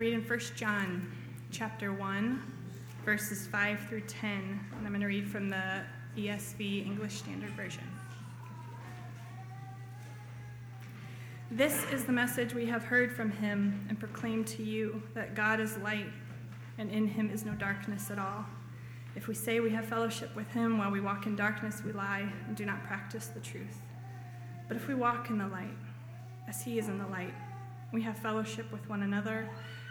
Read in 1 John chapter 1, verses 5 through 10, and I'm going to read from the ESV English Standard Version. This is the message we have heard from him and proclaimed to you that God is light, and in him is no darkness at all. If we say we have fellowship with him while we walk in darkness, we lie and do not practice the truth. But if we walk in the light, as he is in the light, we have fellowship with one another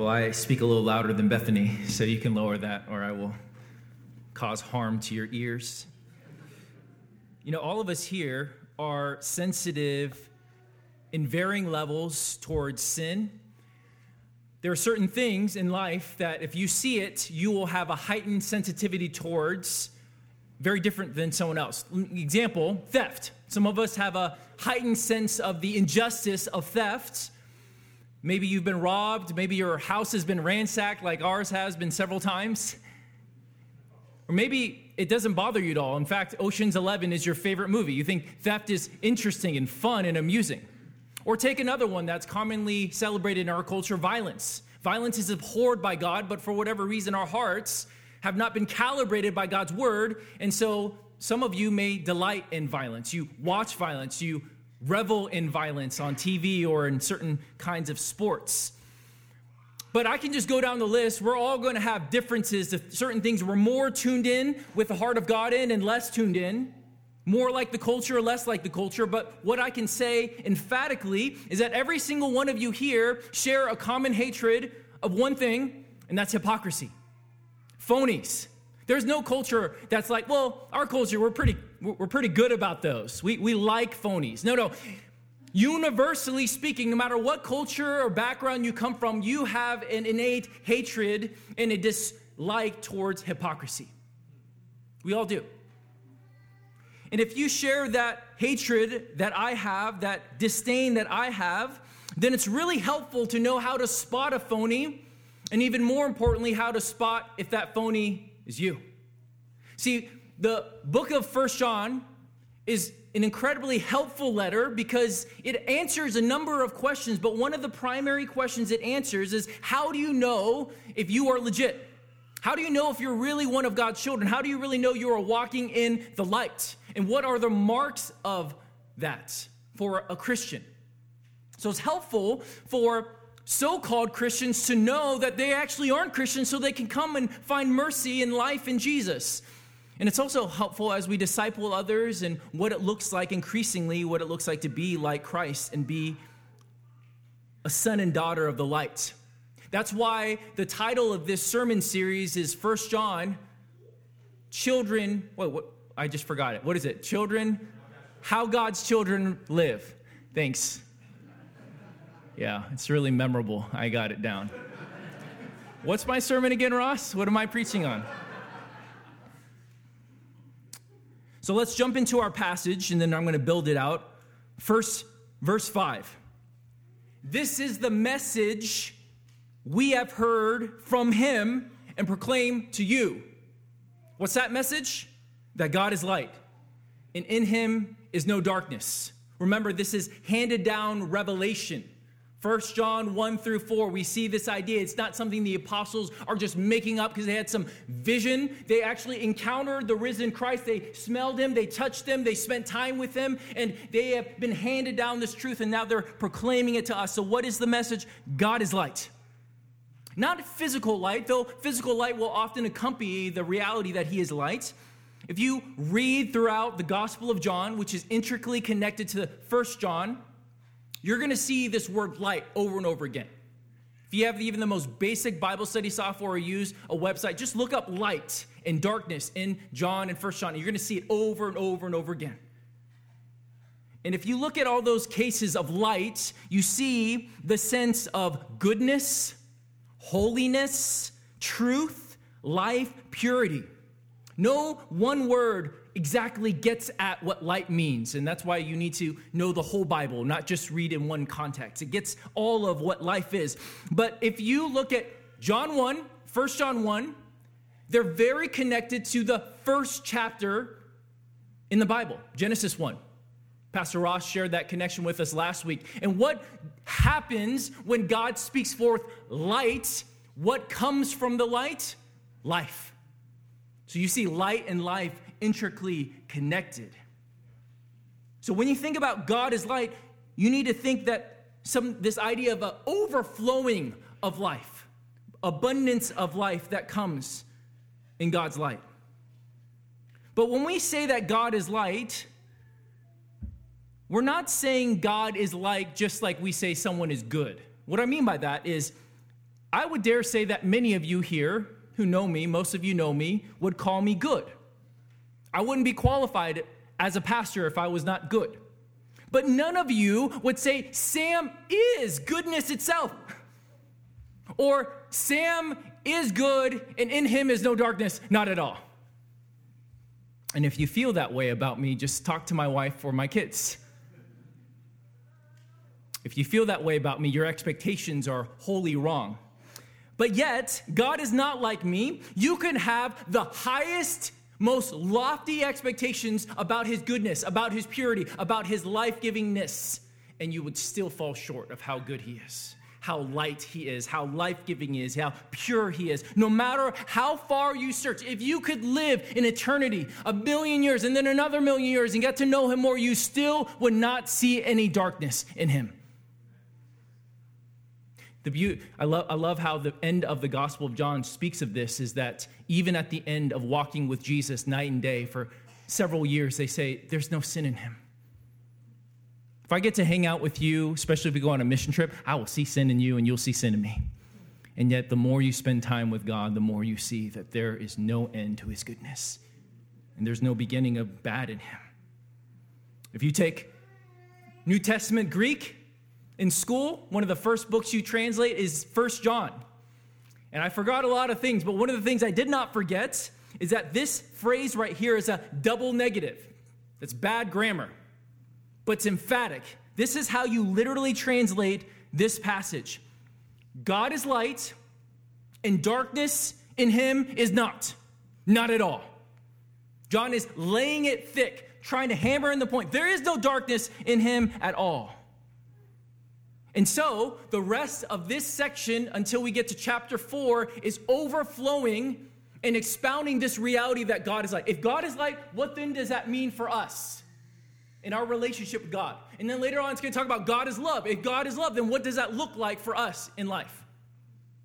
Well, I speak a little louder than Bethany, so you can lower that, or I will cause harm to your ears. You know, all of us here are sensitive in varying levels towards sin. There are certain things in life that if you see it, you will have a heightened sensitivity towards, very different than someone else. Example, theft. Some of us have a heightened sense of the injustice of theft Maybe you've been robbed. Maybe your house has been ransacked, like ours has been several times. Or maybe it doesn't bother you at all. In fact, Ocean's Eleven is your favorite movie. You think theft is interesting and fun and amusing. Or take another one that's commonly celebrated in our culture violence. Violence is abhorred by God, but for whatever reason, our hearts have not been calibrated by God's word. And so some of you may delight in violence. You watch violence, you revel in violence on TV or in certain kinds of sports. But I can just go down the list. We're all going to have differences to certain things we're more tuned in with the heart of God in and less tuned in. More like the culture less like the culture. But what I can say emphatically is that every single one of you here share a common hatred of one thing, and that's hypocrisy. Phonies. There's no culture that's like, well, our culture, we're pretty we're pretty good about those. We, we like phonies. No, no. Universally speaking, no matter what culture or background you come from, you have an innate hatred and a dislike towards hypocrisy. We all do. And if you share that hatred that I have, that disdain that I have, then it's really helpful to know how to spot a phony, and even more importantly, how to spot if that phony is you. See, the book of First John is an incredibly helpful letter because it answers a number of questions, but one of the primary questions it answers is how do you know if you are legit? How do you know if you're really one of God's children? How do you really know you are walking in the light? And what are the marks of that for a Christian? So it's helpful for so called Christians to know that they actually aren't Christians so they can come and find mercy and life in Jesus. And it's also helpful as we disciple others and what it looks like, increasingly, what it looks like to be like Christ and be a son and daughter of the light. That's why the title of this sermon series is First John, Children. What, what? I just forgot it. What is it? Children, how God's children live. Thanks. Yeah, it's really memorable. I got it down. What's my sermon again, Ross? What am I preaching on? So let's jump into our passage and then I'm going to build it out. First, verse 5. This is the message we have heard from him and proclaim to you. What's that message? That God is light, and in him is no darkness. Remember, this is handed down revelation. 1 John 1 through 4, we see this idea. It's not something the apostles are just making up because they had some vision. They actually encountered the risen Christ. They smelled him, they touched him, they spent time with him, and they have been handed down this truth, and now they're proclaiming it to us. So, what is the message? God is light. Not physical light, though physical light will often accompany the reality that he is light. If you read throughout the Gospel of John, which is intricately connected to 1 John, you're going to see this word light over and over again. If you have even the most basic Bible study software or use a website, just look up light and darkness in John and First John. And you're going to see it over and over and over again. And if you look at all those cases of light, you see the sense of goodness holiness, truth, life, purity. No one word exactly gets at what light means, and that's why you need to know the whole Bible, not just read in one context. It gets all of what life is. But if you look at John 1, 1 John 1, they're very connected to the first chapter in the Bible, Genesis 1. Pastor Ross shared that connection with us last week. And what happens when God speaks forth light? What comes from the light? Life. So you see light and life intricately connected. So when you think about God as light, you need to think that some this idea of an overflowing of life, abundance of life that comes in God's light. But when we say that God is light, we're not saying God is like just like we say someone is good. What I mean by that is, I would dare say that many of you here who know me, most of you know me, would call me good. I wouldn't be qualified as a pastor if I was not good. But none of you would say, Sam is goodness itself. Or Sam is good and in him is no darkness. Not at all. And if you feel that way about me, just talk to my wife or my kids. If you feel that way about me, your expectations are wholly wrong. But yet, God is not like me. You can have the highest, most lofty expectations about His goodness, about His purity, about His life givingness, and you would still fall short of how good He is how light he is, how life giving he is, how pure he is. No matter how far you search, if you could live in eternity, a million years, and then another million years, and get to know him more, you still would not see any darkness in him. The beauty, I, love, I love how the end of the Gospel of John speaks of this is that even at the end of walking with Jesus night and day for several years, they say, There's no sin in him. If I get to hang out with you, especially if we go on a mission trip, I will see sin in you and you'll see sin in me. And yet, the more you spend time with God, the more you see that there is no end to his goodness and there's no beginning of bad in him. If you take New Testament Greek in school, one of the first books you translate is First John. And I forgot a lot of things, but one of the things I did not forget is that this phrase right here is a double negative. That's bad grammar but it's emphatic. This is how you literally translate this passage God is light, and darkness in him is not. Not at all. John is laying it thick, trying to hammer in the point. There is no darkness in him at all. And so, the rest of this section until we get to chapter 4 is overflowing and expounding this reality that God is like. If God is like, what then does that mean for us? in our relationship with God. And then later on, it's going to talk about God is love. If God is love, then what does that look like for us in life?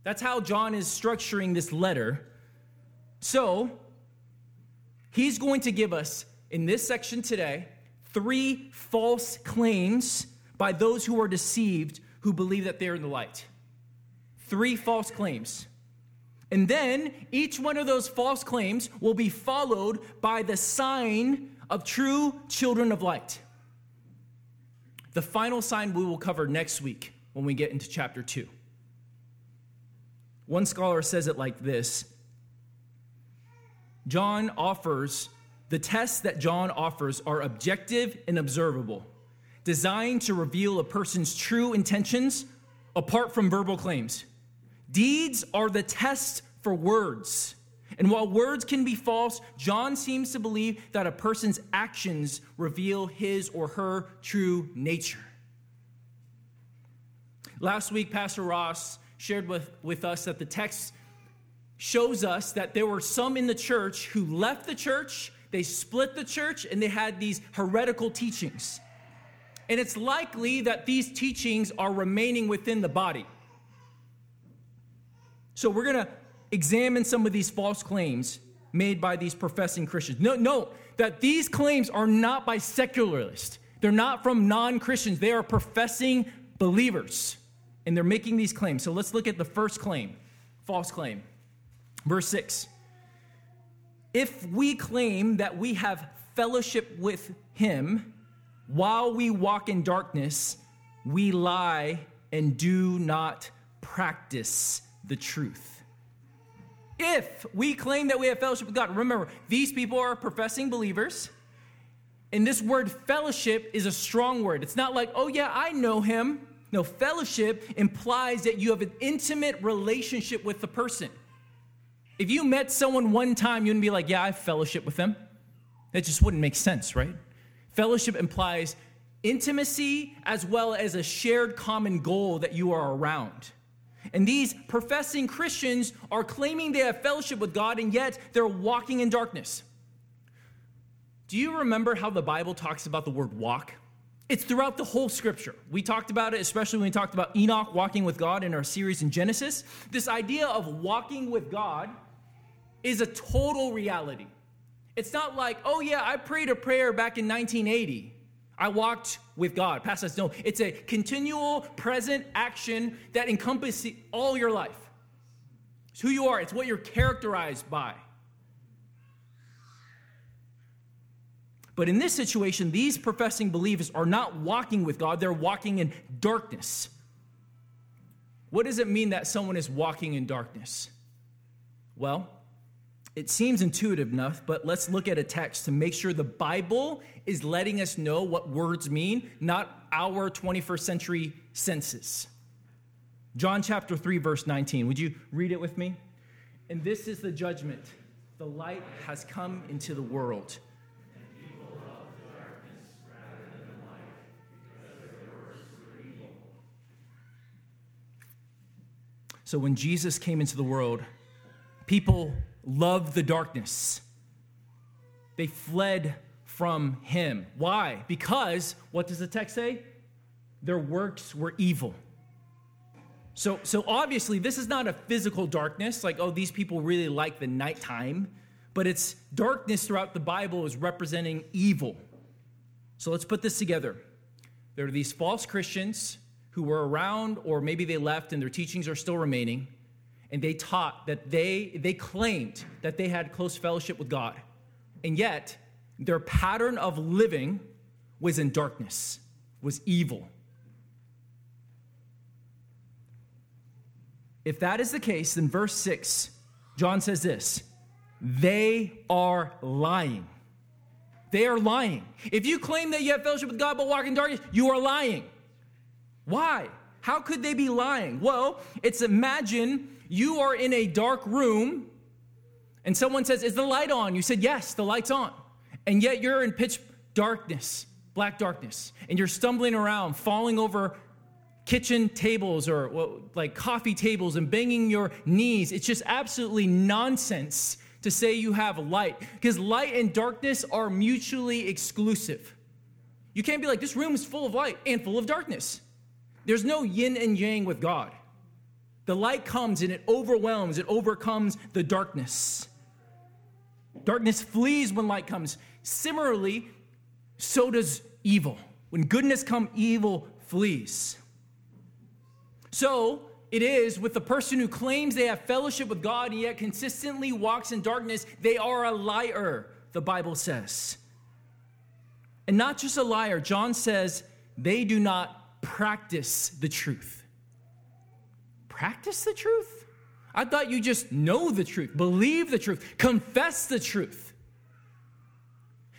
That's how John is structuring this letter. So, he's going to give us in this section today three false claims by those who are deceived who believe that they're in the light. Three false claims. And then each one of those false claims will be followed by the sign of true children of light. The final sign we will cover next week when we get into chapter 2. One scholar says it like this John offers, the tests that John offers are objective and observable, designed to reveal a person's true intentions apart from verbal claims. Deeds are the test for words. And while words can be false, John seems to believe that a person's actions reveal his or her true nature. Last week, Pastor Ross shared with, with us that the text shows us that there were some in the church who left the church, they split the church, and they had these heretical teachings. And it's likely that these teachings are remaining within the body. So we're going to examine some of these false claims made by these professing Christians. Note, note that these claims are not by secularists. They're not from non-Christians. They are professing believers. And they're making these claims. So let's look at the first claim, false claim. Verse 6. If we claim that we have fellowship with him while we walk in darkness, we lie and do not practice the truth. If we claim that we have fellowship with God, remember, these people are professing believers. And this word fellowship is a strong word. It's not like, oh, yeah, I know him. No, fellowship implies that you have an intimate relationship with the person. If you met someone one time, you wouldn't be like, yeah, I have fellowship with them. That just wouldn't make sense, right? Fellowship implies intimacy as well as a shared common goal that you are around. And these professing Christians are claiming they have fellowship with God, and yet they're walking in darkness. Do you remember how the Bible talks about the word walk? It's throughout the whole scripture. We talked about it, especially when we talked about Enoch walking with God in our series in Genesis. This idea of walking with God is a total reality. It's not like, oh, yeah, I prayed a prayer back in 1980. I walked with God. Past tense, no. It's a continual present action that encompasses all your life. It's who you are, it's what you're characterized by. But in this situation, these professing believers are not walking with God, they're walking in darkness. What does it mean that someone is walking in darkness? Well, it seems intuitive enough, but let's look at a text to make sure the Bible is letting us know what words mean, not our 21st century senses. John chapter 3, verse 19. Would you read it with me? And this is the judgment the light has come into the world So when Jesus came into the world, people loved the darkness. They fled from him. Why? Because, what does the text say? Their works were evil. So, so obviously, this is not a physical darkness, like, oh, these people really like the nighttime, but it's darkness throughout the Bible is representing evil. So let's put this together. There are these false Christians who were around, or maybe they left and their teachings are still remaining, and they taught that they, they claimed that they had close fellowship with God. And yet, their pattern of living was in darkness, was evil. If that is the case, then verse 6, John says this they are lying. They are lying. If you claim that you have fellowship with God but walk in darkness, you are lying. Why? How could they be lying? Well, it's imagine you are in a dark room and someone says, Is the light on? You said, Yes, the light's on. And yet you're in pitch darkness, black darkness, and you're stumbling around, falling over kitchen tables or well, like coffee tables and banging your knees. It's just absolutely nonsense to say you have light because light and darkness are mutually exclusive. You can't be like, This room is full of light and full of darkness. There's no yin and yang with God. The light comes and it overwhelms, it overcomes the darkness. Darkness flees when light comes. Similarly, so does evil. When goodness comes, evil flees. So it is with the person who claims they have fellowship with God and yet consistently walks in darkness, they are a liar, the Bible says. And not just a liar, John says they do not practice the truth. Practice the truth? I thought you just know the truth, believe the truth, confess the truth.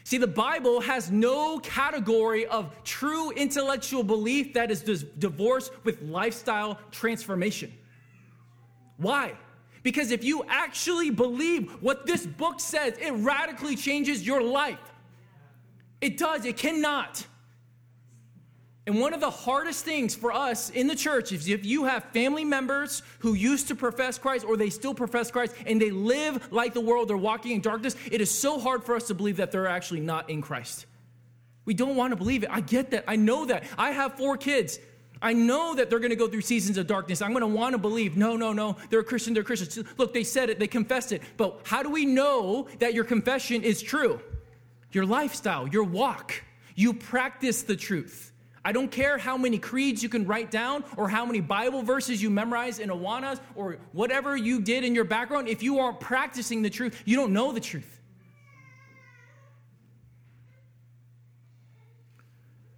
See, the Bible has no category of true intellectual belief that is divorced with lifestyle transformation. Why? Because if you actually believe what this book says, it radically changes your life. It does, it cannot. And one of the hardest things for us in the church is if you have family members who used to profess Christ or they still profess Christ and they live like the world, they're walking in darkness, it is so hard for us to believe that they're actually not in Christ. We don't want to believe it. I get that. I know that. I have four kids. I know that they're going to go through seasons of darkness. I'm going to want to believe, no, no, no, they're a Christian, they're Christians. Look, they said it, they confessed it. But how do we know that your confession is true? Your lifestyle, your walk. You practice the truth. I don't care how many creeds you can write down or how many Bible verses you memorize in Awanas or whatever you did in your background. If you aren't practicing the truth, you don't know the truth.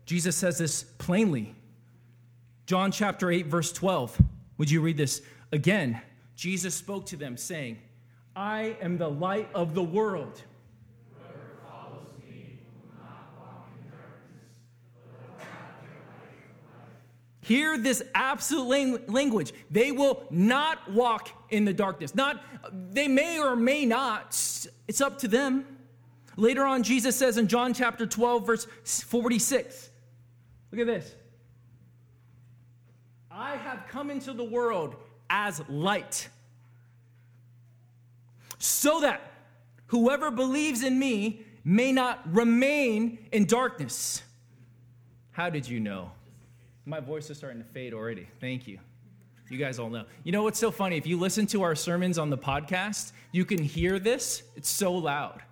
Jesus says this plainly. John chapter 8, verse 12. Would you read this again? Jesus spoke to them, saying, I am the light of the world. Hear this absolute language. They will not walk in the darkness. Not they may or may not. It's up to them. Later on Jesus says in John chapter 12 verse 46. Look at this. I have come into the world as light so that whoever believes in me may not remain in darkness. How did you know? My voice is starting to fade already. Thank you. You guys all know. You know what's so funny? If you listen to our sermons on the podcast, you can hear this. It's so loud.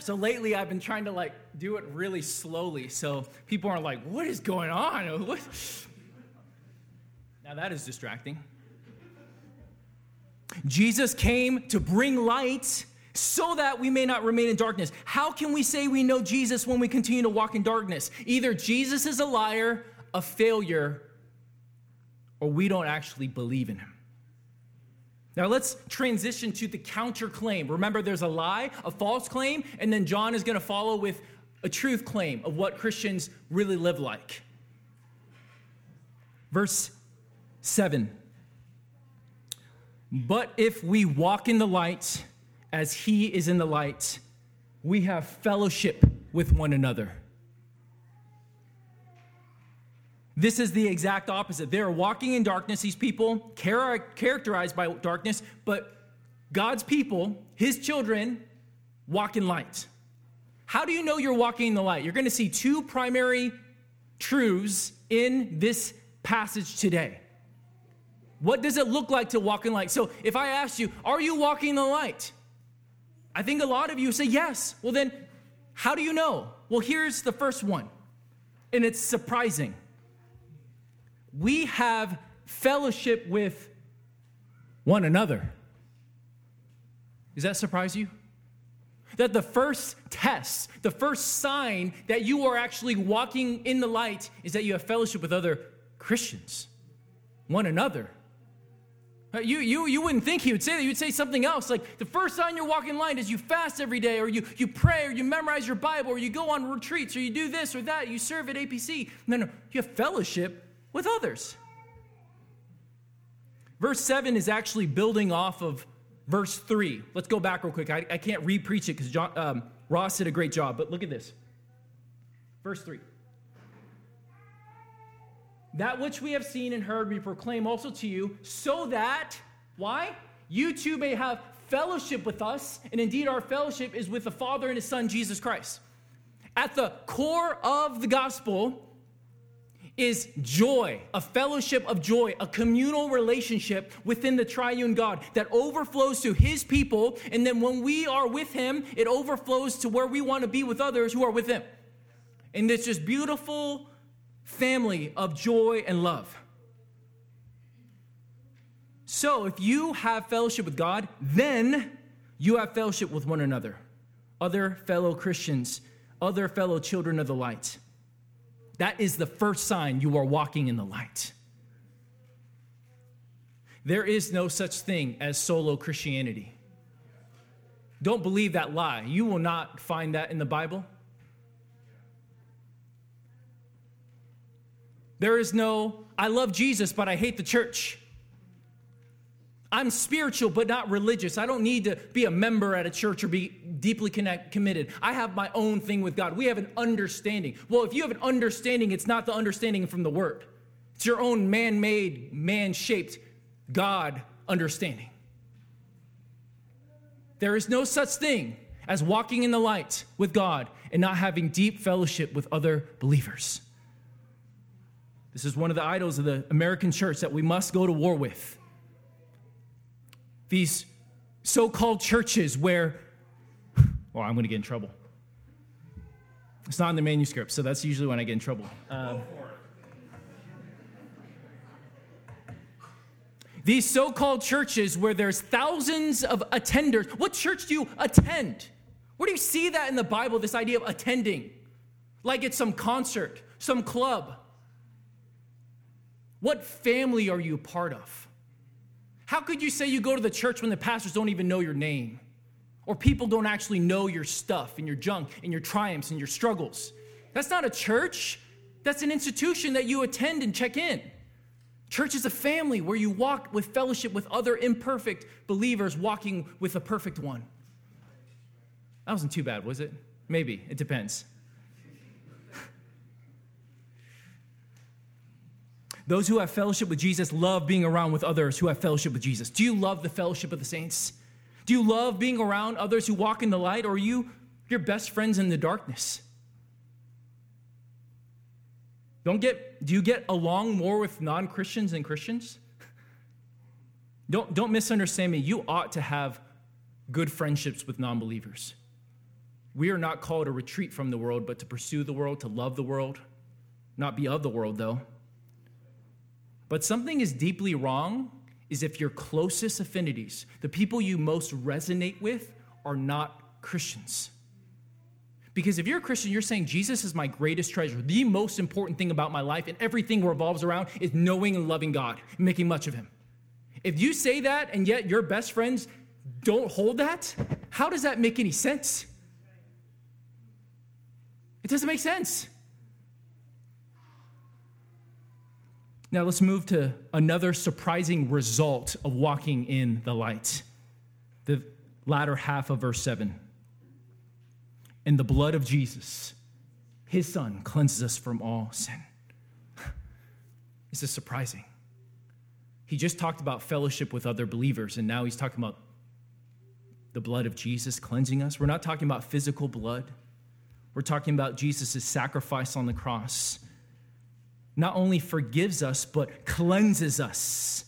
So lately, I've been trying to like do it really slowly, so people aren't like, "What is going on?" What? Now that is distracting. Jesus came to bring light so that we may not remain in darkness. How can we say we know Jesus when we continue to walk in darkness? Either Jesus is a liar, a failure, or we don't actually believe in him. Now let's transition to the counterclaim. Remember, there's a lie, a false claim, and then John is going to follow with a truth claim of what Christians really live like. Verse 7 But if we walk in the light, as he is in the light, we have fellowship with one another. This is the exact opposite. They are walking in darkness, these people, char- characterized by darkness, but God's people, his children, walk in light. How do you know you're walking in the light? You're going to see two primary truths in this passage today. What does it look like to walk in light? So, if I ask you, are you walking in the light? I think a lot of you say yes. Well, then, how do you know? Well, here's the first one, and it's surprising. We have fellowship with one another. Does that surprise you? That the first test, the first sign that you are actually walking in the light is that you have fellowship with other Christians, one another. You, you, you wouldn't think he would say that. You'd say something else. Like the first sign you're walking in line is you fast every day, or you, you pray, or you memorize your Bible, or you go on retreats, or you do this or that, you serve at APC. No, no, you have fellowship with others. Verse 7 is actually building off of verse 3. Let's go back real quick. I, I can't re preach it because um, Ross did a great job, but look at this. Verse 3. That which we have seen and heard, we proclaim also to you, so that, why? You too may have fellowship with us, and indeed our fellowship is with the Father and His Son, Jesus Christ. At the core of the gospel is joy, a fellowship of joy, a communal relationship within the triune God that overflows to His people, and then when we are with Him, it overflows to where we want to be with others who are with Him. And it's just beautiful family of joy and love. So, if you have fellowship with God, then you have fellowship with one another, other fellow Christians, other fellow children of the light. That is the first sign you are walking in the light. There is no such thing as solo Christianity. Don't believe that lie. You will not find that in the Bible. There is no, I love Jesus, but I hate the church. I'm spiritual, but not religious. I don't need to be a member at a church or be deeply connect, committed. I have my own thing with God. We have an understanding. Well, if you have an understanding, it's not the understanding from the Word, it's your own man made, man shaped God understanding. There is no such thing as walking in the light with God and not having deep fellowship with other believers. This is one of the idols of the American church that we must go to war with. These so called churches where, well, I'm going to get in trouble. It's not in the manuscript, so that's usually when I get in trouble. Um, these so called churches where there's thousands of attenders. What church do you attend? Where do you see that in the Bible, this idea of attending? Like it's some concert, some club. What family are you a part of? How could you say you go to the church when the pastors don't even know your name? Or people don't actually know your stuff and your junk and your triumphs and your struggles? That's not a church. That's an institution that you attend and check in. Church is a family where you walk with fellowship with other imperfect believers walking with a perfect one. That wasn't too bad, was it? Maybe. It depends. Those who have fellowship with Jesus love being around with others who have fellowship with Jesus. Do you love the fellowship of the saints? Do you love being around others who walk in the light, or are you your best friends in the darkness? Don't get, do you get along more with non Christians than Christians? Don't, don't misunderstand me. You ought to have good friendships with non believers. We are not called to retreat from the world, but to pursue the world, to love the world, not be of the world, though. But something is deeply wrong is if your closest affinities, the people you most resonate with, are not Christians. Because if you're a Christian, you're saying Jesus is my greatest treasure. The most important thing about my life and everything revolves around is knowing and loving God, making much of Him. If you say that and yet your best friends don't hold that, how does that make any sense? It doesn't make sense. Now let's move to another surprising result of walking in the light. The latter half of verse 7. And the blood of Jesus, his son, cleanses us from all sin. This is surprising. He just talked about fellowship with other believers, and now he's talking about the blood of Jesus cleansing us. We're not talking about physical blood, we're talking about Jesus' sacrifice on the cross not only forgives us, but cleanses us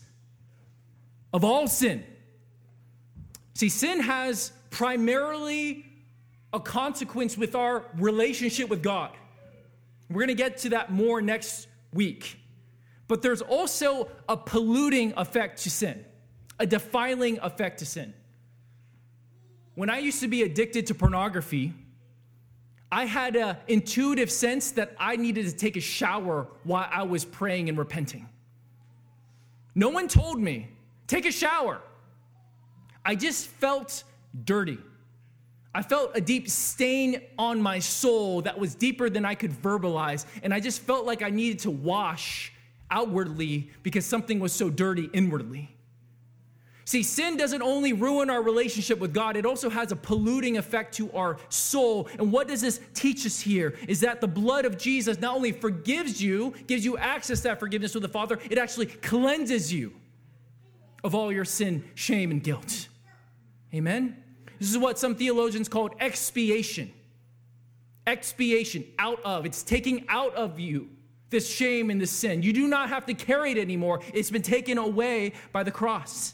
of all sin. See, sin has primarily a consequence with our relationship with God. We're going to get to that more next week. But there's also a polluting effect to sin, a defiling effect to sin. When I used to be addicted to pornography, I had an intuitive sense that I needed to take a shower while I was praying and repenting. No one told me, take a shower. I just felt dirty. I felt a deep stain on my soul that was deeper than I could verbalize. And I just felt like I needed to wash outwardly because something was so dirty inwardly. See, sin doesn't only ruin our relationship with God, it also has a polluting effect to our soul. And what does this teach us here? Is that the blood of Jesus not only forgives you, gives you access to that forgiveness with the Father, it actually cleanses you of all your sin, shame, and guilt. Amen? This is what some theologians call expiation. Expiation, out of. It's taking out of you this shame and this sin. You do not have to carry it anymore, it's been taken away by the cross.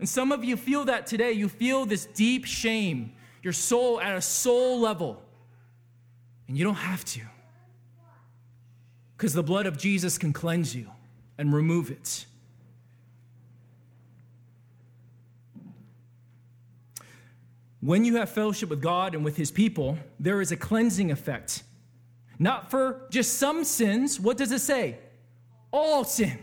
And some of you feel that today. You feel this deep shame, your soul at a soul level. And you don't have to. Because the blood of Jesus can cleanse you and remove it. When you have fellowship with God and with his people, there is a cleansing effect. Not for just some sins. What does it say? All sin.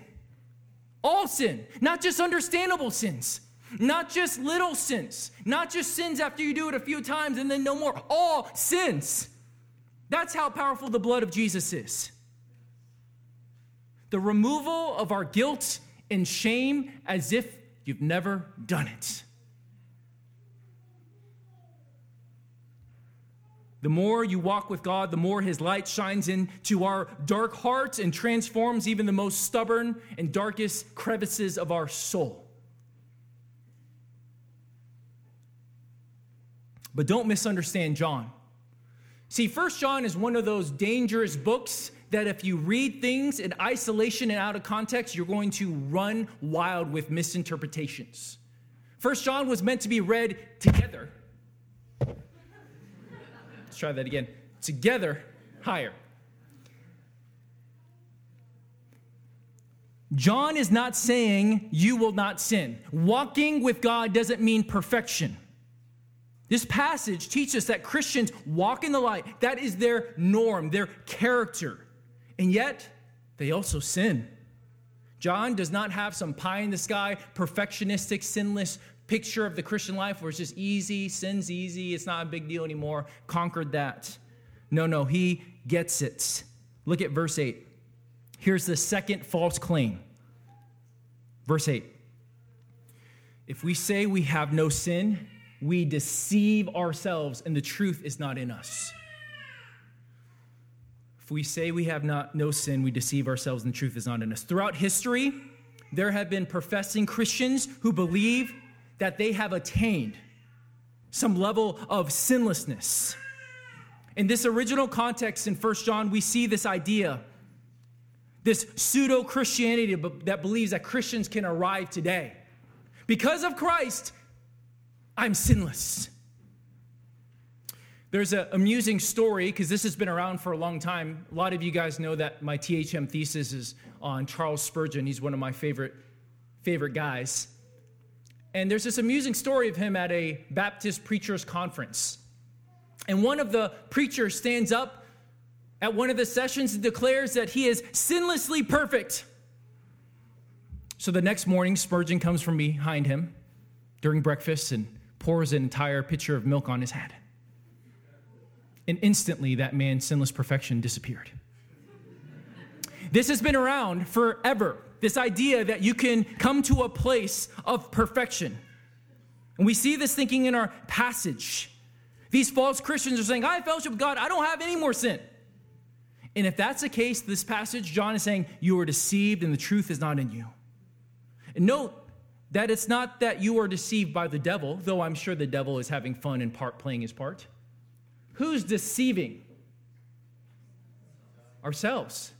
All sin. Not just understandable sins. Not just little sins, not just sins after you do it a few times and then no more, all sins. That's how powerful the blood of Jesus is. The removal of our guilt and shame as if you've never done it. The more you walk with God, the more His light shines into our dark hearts and transforms even the most stubborn and darkest crevices of our soul. But don't misunderstand John. See, First John is one of those dangerous books that if you read things in isolation and out of context, you're going to run wild with misinterpretations. First John was meant to be read together. Let's try that again. Together, higher. John is not saying you will not sin. Walking with God doesn't mean perfection. This passage teaches us that Christians walk in the light. That is their norm, their character. And yet, they also sin. John does not have some pie in the sky, perfectionistic, sinless picture of the Christian life where it's just easy, sin's easy, it's not a big deal anymore, conquered that. No, no, he gets it. Look at verse 8. Here's the second false claim. Verse 8 If we say we have no sin, we deceive ourselves and the truth is not in us. If we say we have not no sin, we deceive ourselves and the truth is not in us. Throughout history, there have been professing Christians who believe that they have attained some level of sinlessness. In this original context in First John, we see this idea, this pseudo Christianity that believes that Christians can arrive today. Because of Christ, I'm sinless. There's an amusing story because this has been around for a long time. A lot of you guys know that my THM thesis is on Charles Spurgeon. He's one of my favorite favorite guys. And there's this amusing story of him at a Baptist preachers conference. And one of the preachers stands up at one of the sessions and declares that he is sinlessly perfect. So the next morning, Spurgeon comes from behind him during breakfast and pours an entire pitcher of milk on his head. And instantly, that man's sinless perfection disappeared. This has been around forever this idea that you can come to a place of perfection. And we see this thinking in our passage. These false Christians are saying, I have fellowship with God, I don't have any more sin. And if that's the case, this passage, John is saying, you are deceived and the truth is not in you. And note that it's not that you are deceived by the devil, though I'm sure the devil is having fun and part playing his part. Who's deceiving? Ourselves.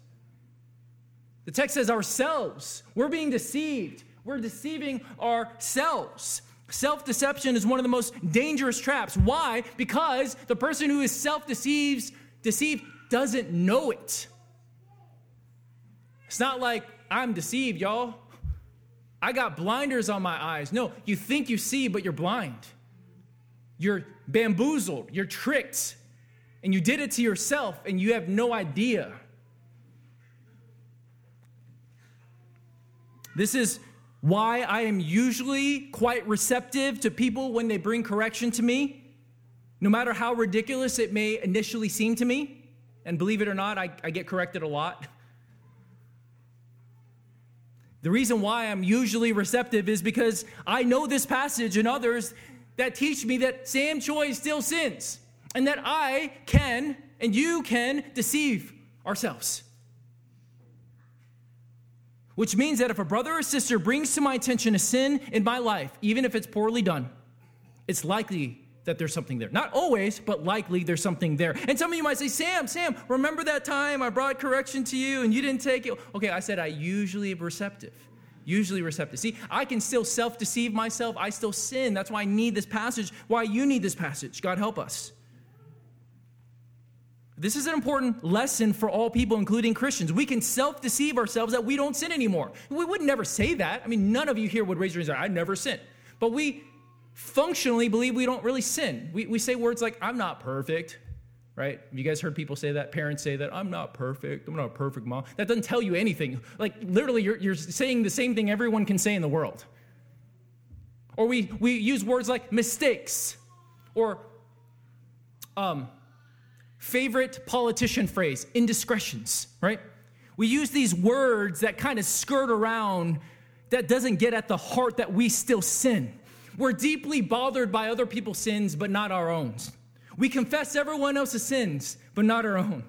The text says ourselves. We're being deceived. We're deceiving ourselves. Self deception is one of the most dangerous traps. Why? Because the person who is self deceived doesn't know it. It's not like I'm deceived, y'all. I got blinders on my eyes. No, you think you see, but you're blind. You're bamboozled, you're tricked, and you did it to yourself, and you have no idea. This is why I am usually quite receptive to people when they bring correction to me, no matter how ridiculous it may initially seem to me. And believe it or not, I, I get corrected a lot. The reason why I'm usually receptive is because I know this passage and others that teach me that Sam Choi still sins and that I can and you can deceive ourselves. Which means that if a brother or sister brings to my attention a sin in my life, even if it's poorly done, it's likely that there's something there. Not always, but likely there's something there. And some of you might say, Sam, Sam, remember that time I brought correction to you and you didn't take it? Okay, I said I usually am receptive. Usually receptive. See, I can still self deceive myself. I still sin. That's why I need this passage, why you need this passage. God help us. This is an important lesson for all people, including Christians. We can self deceive ourselves that we don't sin anymore. We would never say that. I mean, none of you here would raise your hand I never sin. But we functionally believe we don't really sin. We, we say words like, I'm not perfect, right? Have you guys heard people say that? Parents say that, I'm not perfect. I'm not a perfect mom. That doesn't tell you anything. Like, literally, you're, you're saying the same thing everyone can say in the world. Or we, we use words like mistakes or um, favorite politician phrase indiscretions, right? We use these words that kind of skirt around that doesn't get at the heart that we still sin. We're deeply bothered by other people's sins, but not our own. We confess everyone else's sins, but not our own.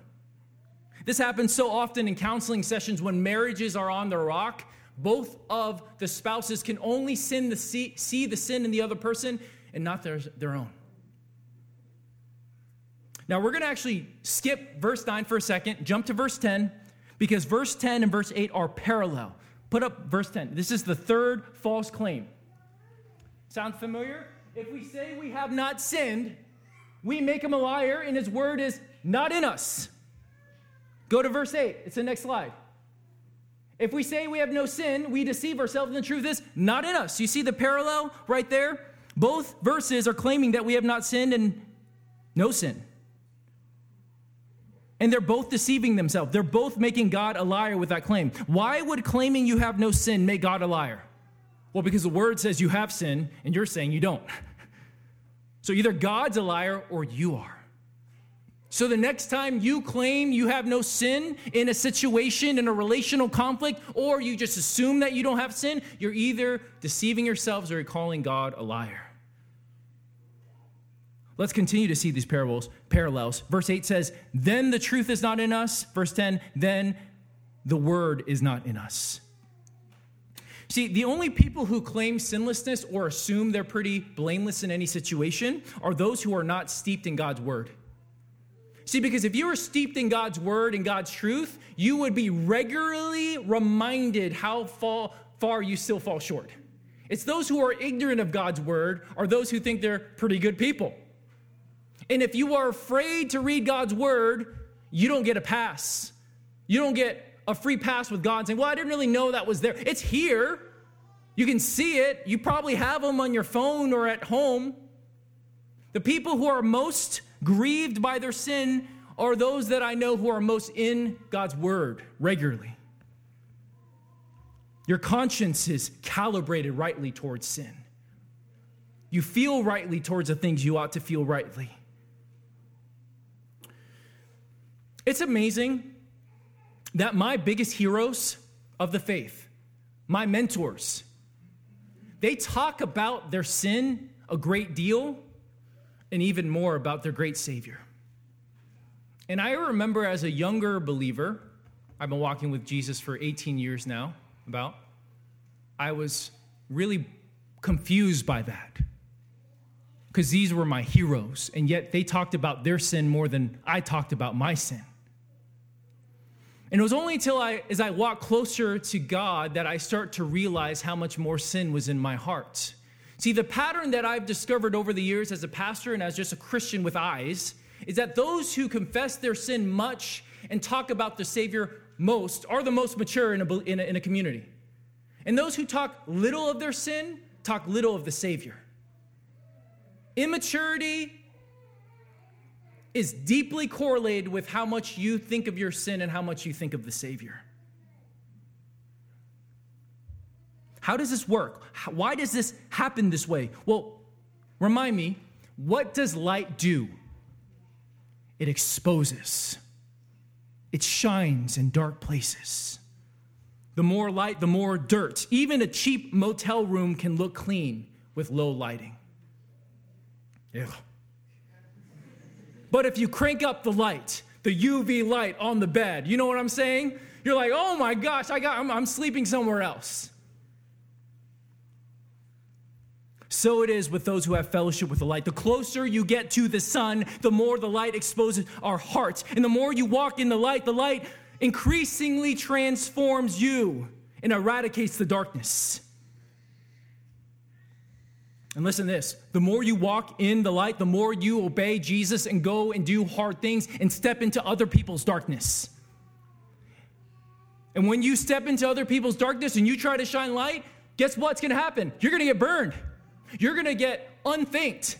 This happens so often in counseling sessions when marriages are on the rock. Both of the spouses can only sin the, see, see the sin in the other person and not their, their own. Now we're going to actually skip verse 9 for a second, jump to verse 10, because verse 10 and verse 8 are parallel. Put up verse 10. This is the third false claim. Sound familiar? If we say we have not sinned, we make him a liar, and his word is not in us. Go to verse 8. It's the next slide. If we say we have no sin, we deceive ourselves, and the truth is not in us. You see the parallel right there? Both verses are claiming that we have not sinned and no sin. And they're both deceiving themselves. They're both making God a liar with that claim. Why would claiming you have no sin make God a liar? Well, because the word says you have sin, and you're saying you don't. So either God's a liar or you are. So the next time you claim you have no sin in a situation, in a relational conflict, or you just assume that you don't have sin, you're either deceiving yourselves or you're calling God a liar. Let's continue to see these parables, parallels. Verse 8 says, Then the truth is not in us. Verse 10, then the word is not in us. See, the only people who claim sinlessness or assume they're pretty blameless in any situation are those who are not steeped in God's word. See, because if you were steeped in God's word and God's truth, you would be regularly reminded how far, far you still fall short. It's those who are ignorant of God's word are those who think they're pretty good people. And if you are afraid to read God's word, you don't get a pass. You don't get a free pass with God saying, Well, I didn't really know that was there. It's here. You can see it. You probably have them on your phone or at home. The people who are most grieved by their sin are those that I know who are most in God's word regularly. Your conscience is calibrated rightly towards sin. You feel rightly towards the things you ought to feel rightly. It's amazing that my biggest heroes of the faith, my mentors, they talk about their sin a great deal and even more about their great Savior. And I remember as a younger believer, I've been walking with Jesus for 18 years now, about, I was really confused by that because these were my heroes, and yet they talked about their sin more than I talked about my sin. And it was only until I, as I walk closer to God, that I start to realize how much more sin was in my heart. See, the pattern that I've discovered over the years as a pastor and as just a Christian with eyes is that those who confess their sin much and talk about the Savior most are the most mature in a, in a, in a community. And those who talk little of their sin talk little of the Savior. Immaturity is deeply correlated with how much you think of your sin and how much you think of the Savior. How does this work? Why does this happen this way? Well, remind me, what does light do? It exposes, it shines in dark places. The more light, the more dirt. Even a cheap motel room can look clean with low lighting. Ew. But if you crank up the light, the UV light on the bed, you know what I'm saying? You're like, oh my gosh, I got, I'm, I'm sleeping somewhere else. So it is with those who have fellowship with the light. The closer you get to the sun, the more the light exposes our hearts. And the more you walk in the light, the light increasingly transforms you and eradicates the darkness. And listen to this the more you walk in the light, the more you obey Jesus and go and do hard things and step into other people's darkness. And when you step into other people's darkness and you try to shine light, guess what's gonna happen? You're gonna get burned. You're gonna get unthanked.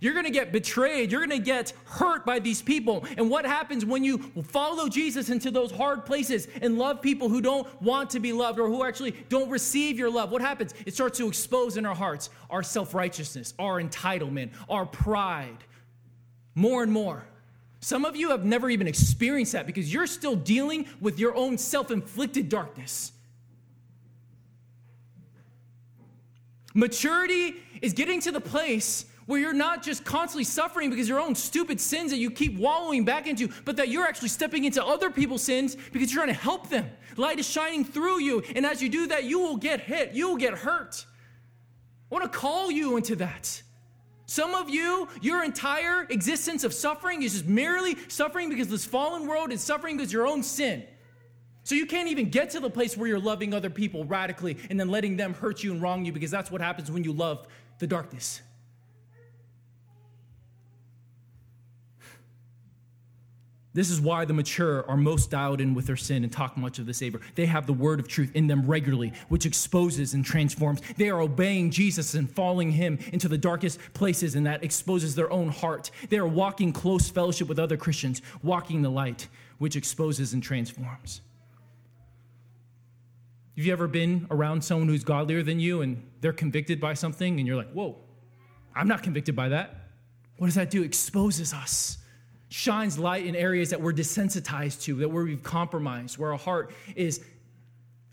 You're going to get betrayed. You're going to get hurt by these people. And what happens when you follow Jesus into those hard places and love people who don't want to be loved or who actually don't receive your love? What happens? It starts to expose in our hearts our self righteousness, our entitlement, our pride, more and more. Some of you have never even experienced that because you're still dealing with your own self inflicted darkness. Maturity is getting to the place where you're not just constantly suffering because your own stupid sins that you keep wallowing back into, but that you're actually stepping into other people's sins because you're trying to help them. Light is shining through you, and as you do that, you will get hit, you will get hurt. I want to call you into that. Some of you, your entire existence of suffering is just merely suffering because this fallen world is suffering because your own sin. So you can't even get to the place where you're loving other people radically and then letting them hurt you and wrong you because that's what happens when you love the darkness. This is why the mature are most dialed in with their sin and talk much of the Savior. They have the word of truth in them regularly, which exposes and transforms. They are obeying Jesus and following him into the darkest places, and that exposes their own heart. They are walking close fellowship with other Christians, walking the light, which exposes and transforms. Have you ever been around someone who's godlier than you and they're convicted by something, and you're like, whoa, I'm not convicted by that? What does that do? It exposes us shines light in areas that we're desensitized to, that where we've compromised, where our heart is,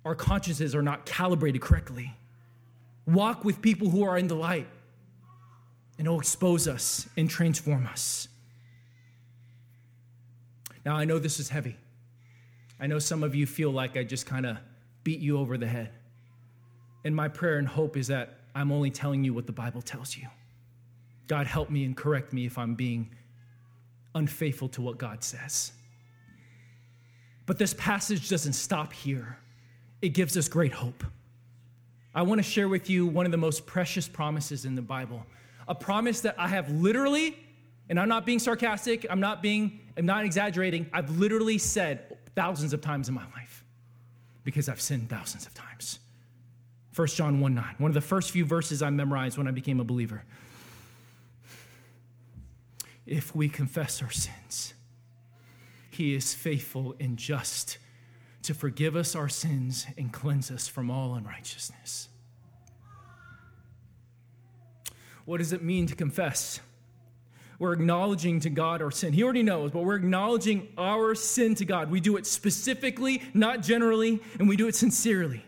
our consciences are not calibrated correctly. Walk with people who are in the light, and it'll expose us and transform us. Now, I know this is heavy. I know some of you feel like I just kind of beat you over the head. And my prayer and hope is that I'm only telling you what the Bible tells you. God, help me and correct me if I'm being unfaithful to what God says. But this passage doesn't stop here, it gives us great hope. I want to share with you one of the most precious promises in the Bible, a promise that I have literally, and I'm not being sarcastic, I'm not being, I'm not exaggerating, I've literally said thousands of times in my life because I've sinned thousands of times. 1 John 1 9, one of the first few verses I memorized when I became a believer if we confess our sins. He is faithful and just to forgive us our sins and cleanse us from all unrighteousness. What does it mean to confess? We're acknowledging to God our sin. He already knows, but we're acknowledging our sin to God. We do it specifically, not generally, and we do it sincerely.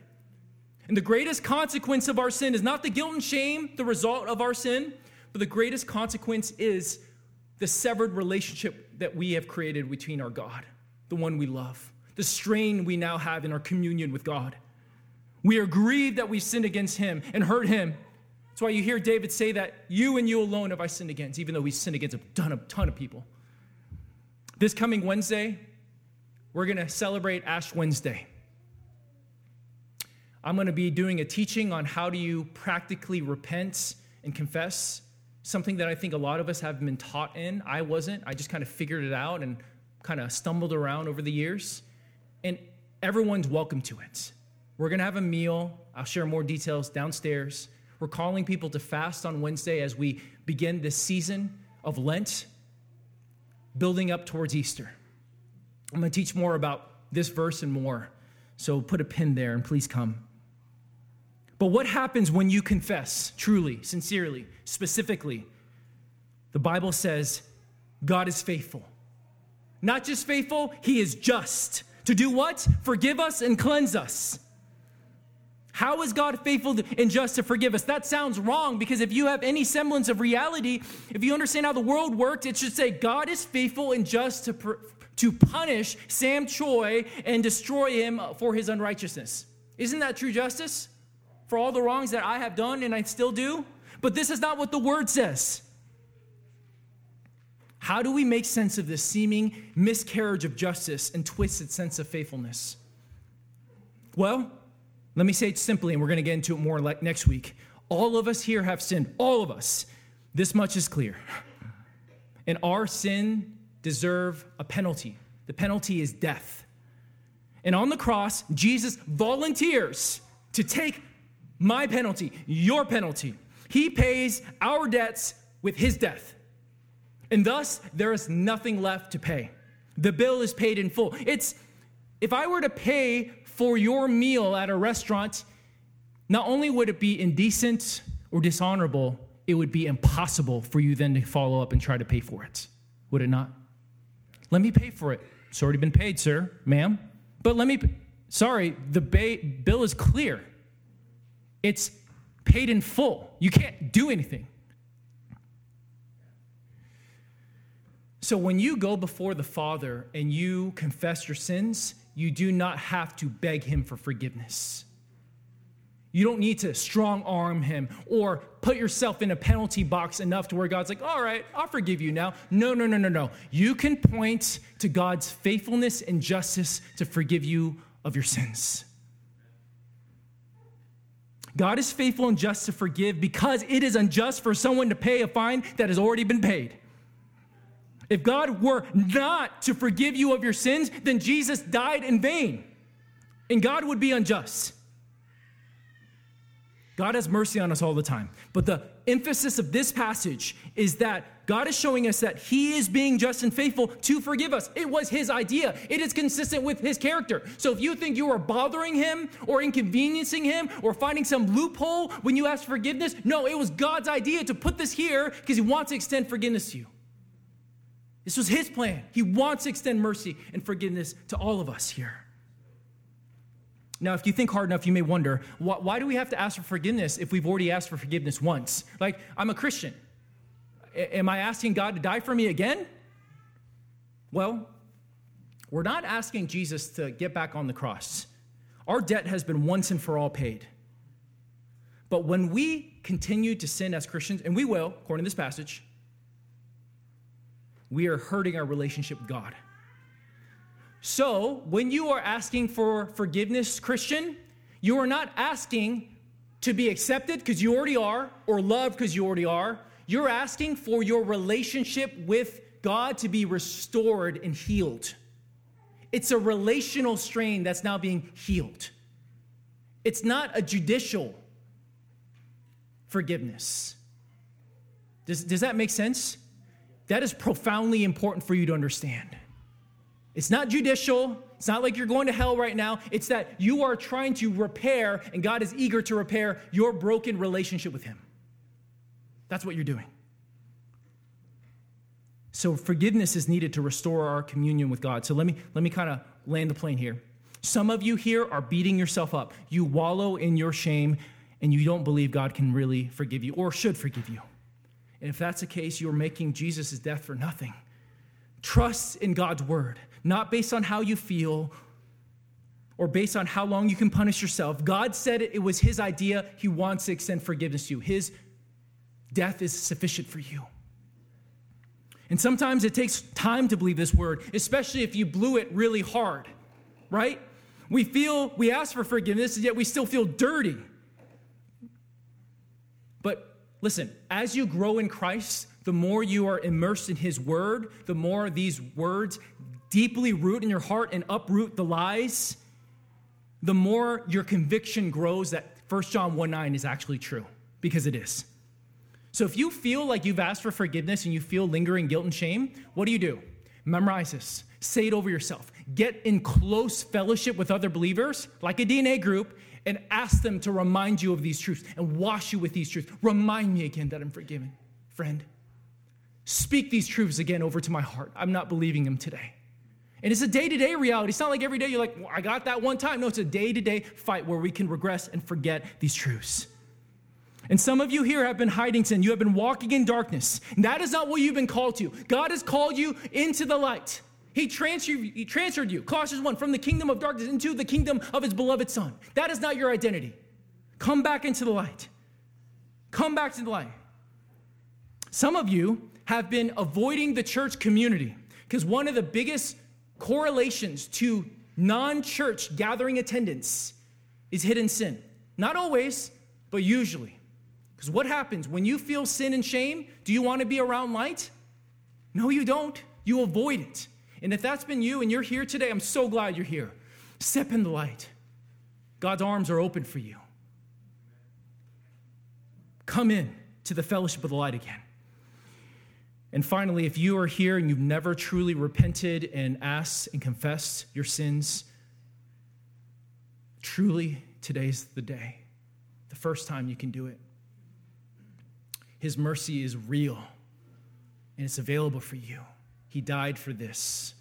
And the greatest consequence of our sin is not the guilt and shame, the result of our sin, but the greatest consequence is the severed relationship that we have created between our God, the one we love, the strain we now have in our communion with God. We are grieved that we sinned against him and hurt him. That's why you hear David say that you and you alone have I sinned against, even though we sinned against a ton of, ton of people. This coming Wednesday, we're going to celebrate Ash Wednesday. I'm going to be doing a teaching on how do you practically repent and confess something that I think a lot of us have been taught in. I wasn't. I just kind of figured it out and kind of stumbled around over the years. And everyone's welcome to it. We're going to have a meal. I'll share more details downstairs. We're calling people to fast on Wednesday as we begin this season of Lent, building up towards Easter. I'm going to teach more about this verse and more. So put a pin there and please come. But what happens when you confess truly, sincerely, specifically? The Bible says God is faithful. Not just faithful, He is just. To do what? Forgive us and cleanse us. How is God faithful and just to forgive us? That sounds wrong because if you have any semblance of reality, if you understand how the world works, it should say God is faithful and just to, to punish Sam Choi and destroy him for his unrighteousness. Isn't that true justice? For all the wrongs that I have done and I still do. But this is not what the word says. How do we make sense of this seeming miscarriage of justice and twisted sense of faithfulness? Well, let me say it simply, and we're going to get into it more like next week. All of us here have sinned. All of us. This much is clear. And our sin deserve a penalty. The penalty is death. And on the cross, Jesus volunteers to take my penalty, your penalty. He pays our debts with his death. And thus, there is nothing left to pay. The bill is paid in full. It's if I were to pay for your meal at a restaurant, not only would it be indecent or dishonorable, it would be impossible for you then to follow up and try to pay for it. Would it not? Let me pay for it. It's already been paid, sir, ma'am. But let me, sorry, the ba- bill is clear. It's paid in full. You can't do anything. So when you go before the Father and you confess your sins, you do not have to beg Him for forgiveness. You don't need to strong arm Him or put yourself in a penalty box enough to where God's like, all right, I'll forgive you now. No, no, no, no, no. You can point to God's faithfulness and justice to forgive you of your sins. God is faithful and just to forgive because it is unjust for someone to pay a fine that has already been paid. If God were not to forgive you of your sins, then Jesus died in vain, and God would be unjust. God has mercy on us all the time. But the emphasis of this passage is that God is showing us that He is being just and faithful to forgive us. It was His idea, it is consistent with His character. So if you think you are bothering Him or inconveniencing Him or finding some loophole when you ask forgiveness, no, it was God's idea to put this here because He wants to extend forgiveness to you. This was His plan. He wants to extend mercy and forgiveness to all of us here. Now, if you think hard enough, you may wonder why, why, do we have to ask for forgiveness if we've already asked for forgiveness once? Like, I'm a Christian. A- am I asking God to die for me again? Well, we're not asking Jesus to get back on the cross. Our debt has been once and for all paid. But when we continue to sin as Christians, and we will, according to this passage, we are hurting our relationship with God. So, when you are asking for forgiveness, Christian, you are not asking to be accepted because you already are, or loved because you already are. You're asking for your relationship with God to be restored and healed. It's a relational strain that's now being healed. It's not a judicial forgiveness. Does, does that make sense? That is profoundly important for you to understand. It's not judicial. It's not like you're going to hell right now. It's that you are trying to repair, and God is eager to repair your broken relationship with Him. That's what you're doing. So forgiveness is needed to restore our communion with God. So let me let me kind of land the plane here. Some of you here are beating yourself up. You wallow in your shame and you don't believe God can really forgive you or should forgive you. And if that's the case, you're making Jesus' death for nothing. Trust in God's word not based on how you feel or based on how long you can punish yourself. God said it, it was His idea. He wants to extend forgiveness to you. His death is sufficient for you. And sometimes it takes time to believe this word, especially if you blew it really hard, right? We feel, we ask for forgiveness, and yet we still feel dirty. But listen, as you grow in Christ, the more you are immersed in His word, the more these words deeply root in your heart and uproot the lies, the more your conviction grows that 1 John 1 9 is actually true, because it is. So if you feel like you've asked for forgiveness and you feel lingering guilt and shame, what do you do? Memorize this, say it over yourself, get in close fellowship with other believers, like a DNA group, and ask them to remind you of these truths and wash you with these truths. Remind me again that I'm forgiven, friend. Speak these truths again over to my heart. I'm not believing them today. And it's a day to day reality. It's not like every day you're like, well, I got that one time. No, it's a day to day fight where we can regress and forget these truths. And some of you here have been hiding sin. You have been walking in darkness. And that is not what you've been called to. God has called you into the light. He transferred, he transferred you, Colossians 1, from the kingdom of darkness into the kingdom of his beloved Son. That is not your identity. Come back into the light. Come back to the light. Some of you have been avoiding the church community because one of the biggest correlations to non church gathering attendance is hidden sin. Not always, but usually. Because what happens when you feel sin and shame? Do you want to be around light? No, you don't. You avoid it. And if that's been you and you're here today, I'm so glad you're here. Step in the light. God's arms are open for you. Come in to the fellowship of the light again. And finally, if you are here and you've never truly repented and asked and confessed your sins, truly today's the day, the first time you can do it. His mercy is real and it's available for you. He died for this.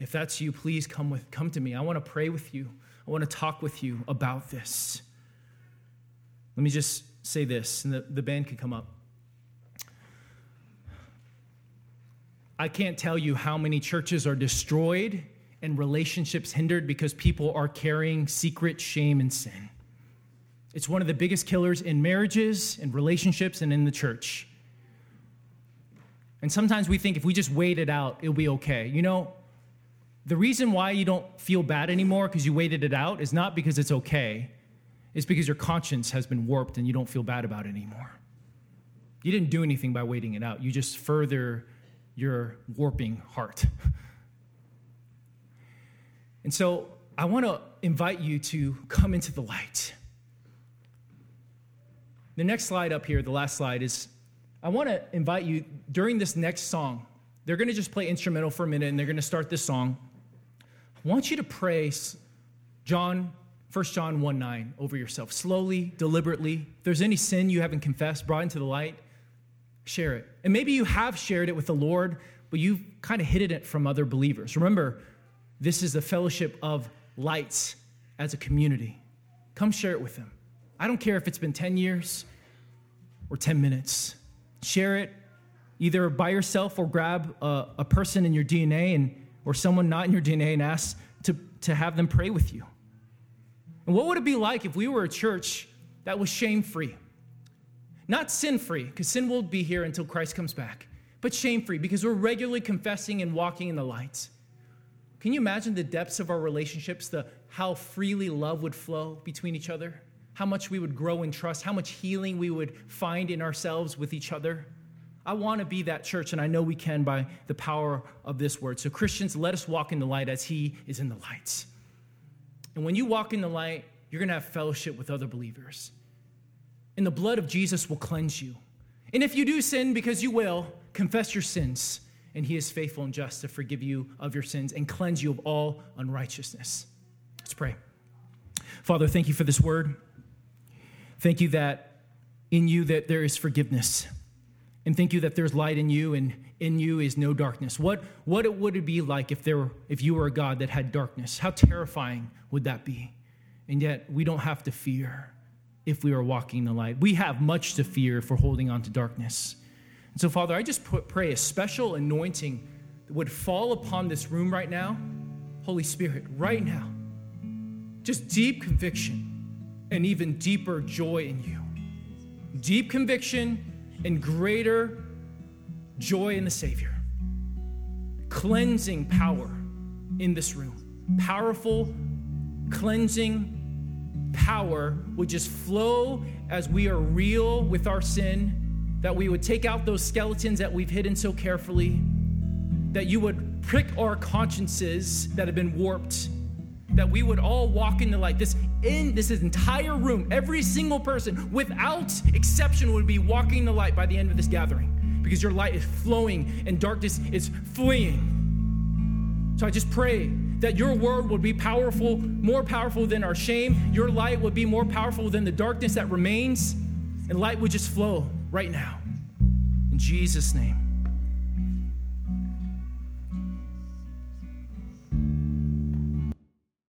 If that's you, please come with come to me. I want to pray with you. I want to talk with you about this. Let me just say this, and the, the band can come up. I can't tell you how many churches are destroyed and relationships hindered because people are carrying secret shame and sin. It's one of the biggest killers in marriages and relationships and in the church. And sometimes we think if we just wait it out, it'll be okay. You know, the reason why you don't feel bad anymore because you waited it out is not because it's okay, it's because your conscience has been warped and you don't feel bad about it anymore. You didn't do anything by waiting it out, you just further your warping heart. And so I want to invite you to come into the light. The next slide up here, the last slide, is I want to invite you during this next song. They're going to just play instrumental for a minute and they're going to start this song. I want you to pray John 1 John 1 9 over yourself, slowly, deliberately. If there's any sin you haven't confessed, brought into the light, share it. And maybe you have shared it with the Lord, but you've kind of hidden it from other believers. Remember, this is a fellowship of lights as a community. Come share it with them. I don't care if it's been 10 years or 10 minutes. Share it either by yourself or grab a, a person in your DNA and, or someone not in your DNA and ask to, to have them pray with you. And what would it be like if we were a church that was shame free? Not sin free, because sin will be here until Christ comes back, but shame free, because we're regularly confessing and walking in the light. Can you imagine the depths of our relationships, the how freely love would flow between each other? How much we would grow in trust, how much healing we would find in ourselves with each other? I want to be that church, and I know we can by the power of this word. So, Christians, let us walk in the light as He is in the light. And when you walk in the light, you're going to have fellowship with other believers. And the blood of Jesus will cleanse you. And if you do sin, because you will, confess your sins, and he is faithful and just to forgive you of your sins and cleanse you of all unrighteousness. Let's pray. Father, thank you for this word. Thank you that in you that there is forgiveness. And thank you that there's light in you and in you is no darkness. What, what it would it be like if, there, if you were a God that had darkness? How terrifying would that be? And yet, we don't have to fear if we are walking in the light. We have much to fear we're holding on to darkness. And so, Father, I just pray a special anointing would fall upon this room right now. Holy Spirit, right now. Just deep conviction and even deeper joy in you. Deep conviction and greater joy in the Savior. Cleansing power in this room. Powerful, cleansing power would just flow as we are real with our sin, that we would take out those skeletons that we've hidden so carefully, that you would prick our consciences that have been warped, that we would all walk in the light. This in this entire room, every single person, without exception, would be walking the light by the end of this gathering because your light is flowing and darkness is fleeing. So I just pray that your word would be powerful, more powerful than our shame. Your light would be more powerful than the darkness that remains, and light would just flow right now. In Jesus' name.